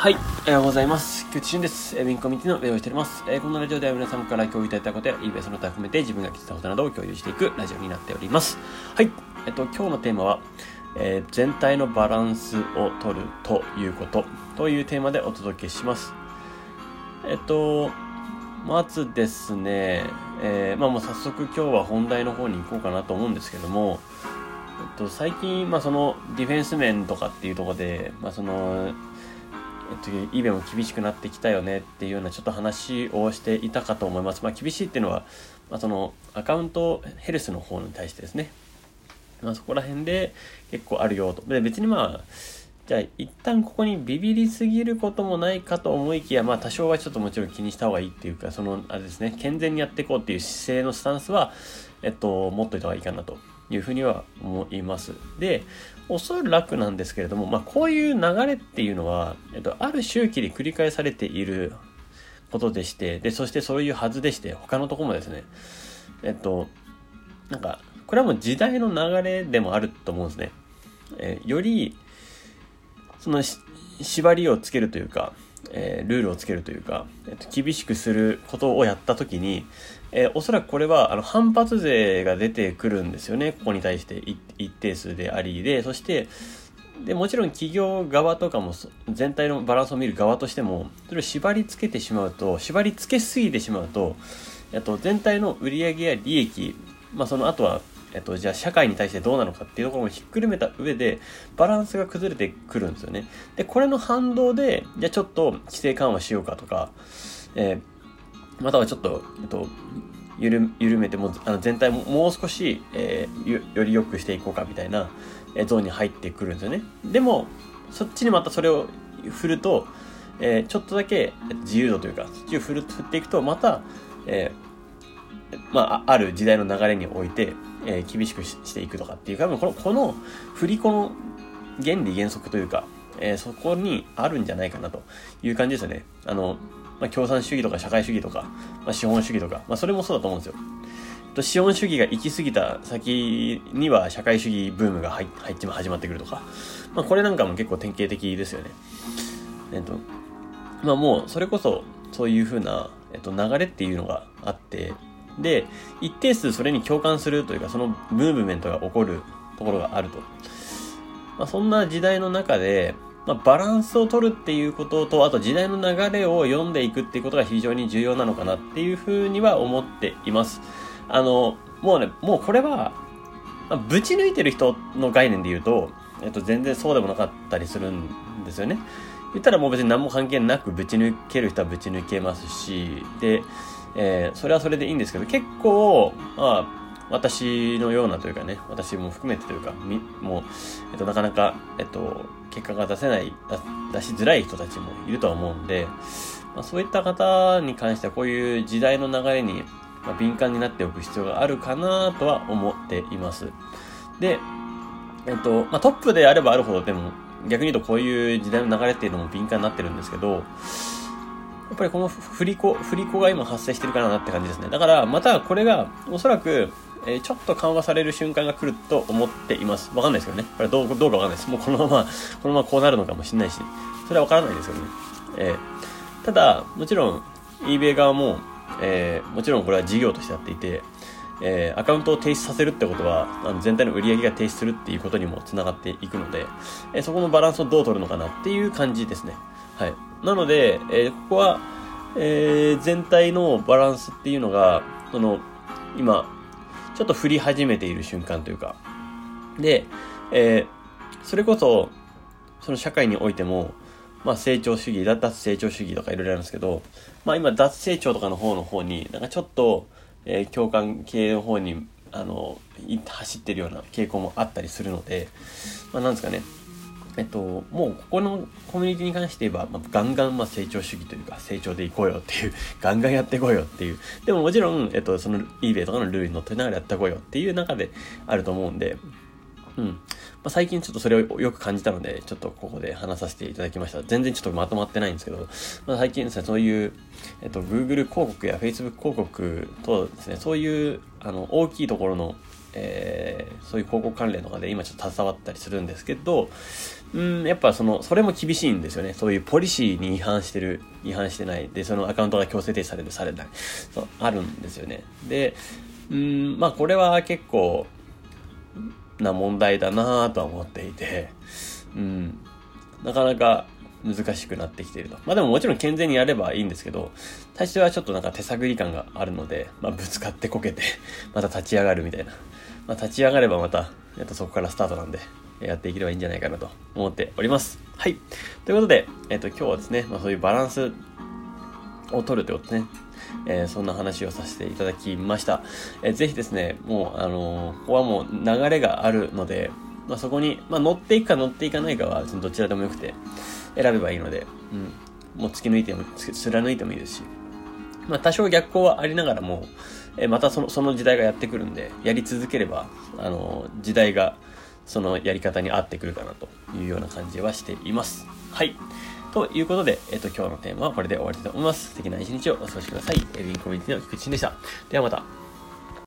はい、おはようございます。菊池俊です。ウィンコミュニティの運営をしております。えー、このラジオでは皆さんから共有いただいたことや、eBay その他含めて自分が聞いたことなどを共有していくラジオになっております。はい、えっと、今日のテーマは、えー全体のバランスを取るということというテーマでお届けします。えっと、まずですね、えーまあもう早速今日は本題の方に行こうかなと思うんですけども、えっと、最近、まあそのディフェンス面とかっていうところで、まあその、えっと、イベも厳しくなってきたよねっていうようなちょっと話をしていたかと思います。まあ厳しいっていうのは、まあそのアカウントヘルスの方に対してですね。まあそこら辺で結構あるよと。で別にまあ、じゃあ一旦ここにビビりすぎることもないかと思いきや、まあ多少はちょっともちろん気にした方がいいっていうか、その、あれですね、健全にやっていこうっていう姿勢のスタンスは、えっと、持っといた方がいいかなというふうには思います。で、おそらくなんですけれども、まあこういう流れっていうのは、えっと、ある周期で繰り返されていることでして、で、そしてそういうはずでして、他のとこもですね、えっと、なんか、これはもう時代の流れでもあると思うんですね。えーより、その縛りをつけるというか、えールールをつけるというか、えっと、厳しくすることをやったときに、えーおそらくこれはあの反発税が出てくるんですよね。ここに対して一定数でありで、そして、でもちろん企業側とかも全体のバランスを見る側としてもそれを縛り付けてしまうと縛り付けすぎてしまうと、と、全体の売上や利益、まあ、その後は、えっと、じゃあ社会に対してどうなのかっていうところもひっくるめた上でバランスが崩れてくるんですよね。でこれの反動でじゃあちょっと規制緩和しようかとか、えーまたはちょっと、えっと、緩緩めてもあの全体ももう少し、えーより良くしていこうかみたいなえーゾーンに入ってくるんですよね。でもそっちにまたそれを振ると、えーちょっとだけ自由度というかそっちを振る振っていくとまた、えーま、あある時代の流れにおいて、えー厳しくしていくとかっていうか多分このこの振り子の原理原則というか、えーそこにあるんじゃないかなという感じですよねあの、まあ、共産主義とか社会主義とか、まあ、資本主義とか、まあ、それもそうだと思うんですよと資本主義が行き過ぎた先には社会主義ブームが入入っちま始まってくるとか、まあ、これなんかも結構典型的ですよね。えっと、まあもうそれこそそういう風な、えっと、流れっていうのがあって、で、一定数それに共感するというか、そのムーブメントが起こるところがあると。まあ、そんな時代の中で、まあ、バランスを取るっていうことと、あと時代の流れを読んでいくっていうことが非常に重要なのかなっていうふうには思っています。あの、もうね、もうこれは、まあ、ぶち抜いてる人の概念で言うと、えっと、全然そうでもなかったりするんですよね。言ったらもう別に何も関係なくぶち抜ける人はぶち抜けますし、で、えーそれはそれでいいんですけど、結構、まあ、私のようなというかね、私も含めてというか、みもう、えっと、なかなか、えっと、結果が出せない、出しづらい人たちもいるとは思うんで、まあ、そういった方に関してはこういう時代の流れに、まあ、敏感になっておく必要があるかなとは思っています。で、えっと、まあ、トップであればあるほど、でも、逆に言うとこういう時代の流れっていうのも敏感になってるんですけど、やっぱりこの振り子、振り子が今発生してるからなって感じですね。だから、またこれが、おそらく、えーちょっと緩和される瞬間が来ると思っています。わかんないですけどね。これどう、どうかわかんないです。もうこのまま、このままこうなるのかもしれないし、それはわからないですよね。えーただ、もちろん、eBay 側も、えーもちろんこれは事業としてやっていて、えーアカウントを停止させるってことは、あの全体の売り上げが停止するっていうことにもつながっていくので、えーそこのバランスをどう取るのかなっていう感じですね。はい。なので、えーここは、え全体のバランスっていうのが、その、今、ちょっと振り始めている瞬間というか、で、えそれこそ、その社会においても、まあ成長主義、脱成長主義とかいろいろあるんですけど、まあ今脱成長とかの方の方に、なんかちょっと、えー共感系の方に、あの、走ってるような傾向もあったりするので、まあなんですかね、えっと、もうここのコミュニティに関して言えば、まあ、ガンガンまあ成長主義というか成長でいこうよっていう、ガンガンやっていこうよっていう。でももちろん、えっと、その eBay とかのルールに乗っ取りながらやっていこうよっていう中であると思うんで、うん。まあ、最近ちょっとそれをよく感じたので、ちょっとここで話させていただきました。全然ちょっとまとまってないんですけど、まあ、最近ですね、そういう、えっと、Google 広告や Facebook 広告とですね、そういう、あの、大きいところの、えー、そういう広告関連とかで今ちょっと携わったりするんですけど、うん、やっぱその、それも厳しいんですよね。そういうポリシーに違反してる、違反してない。で、そのアカウントが強制停止される、されない。そう、あるんですよね。で、うん、まあこれは結構な問題だなぁとは思っていて、うん、なかなか難しくなってきていると。まあでももちろん健全にやればいいんですけど、最初はちょっとなんか手探り感があるので、まあぶつかってこけて また立ち上がるみたいな。まあ立ち上がればまた、えっとそこからスタートなんで、やっていければいいんじゃないかなと思っております。はい。ということで、えっと今日はですね、まあそういうバランスを取るってことね。えー、そんな話をさせていただきました。えー、ぜひですね、もう、あのー、ここはもう流れがあるので、まあ、そこに、まあ、乗っていくか乗っていかないかは、どちらでもよくて、選べばいいので、うん。もう突き抜いても、貫いてもいいですし、まあ、多少逆行はありながらも、えー、またその、その時代がやってくるんで、やり続ければ、あのー、時代が、そのやり方に合ってくるかなというような感じはしています。はい。ということで、えっ、と、今日のテーマはこれで終わりたいと思います。素敵な一日をお過ごしください。エビンコミュニティの菊池でした。ではまた。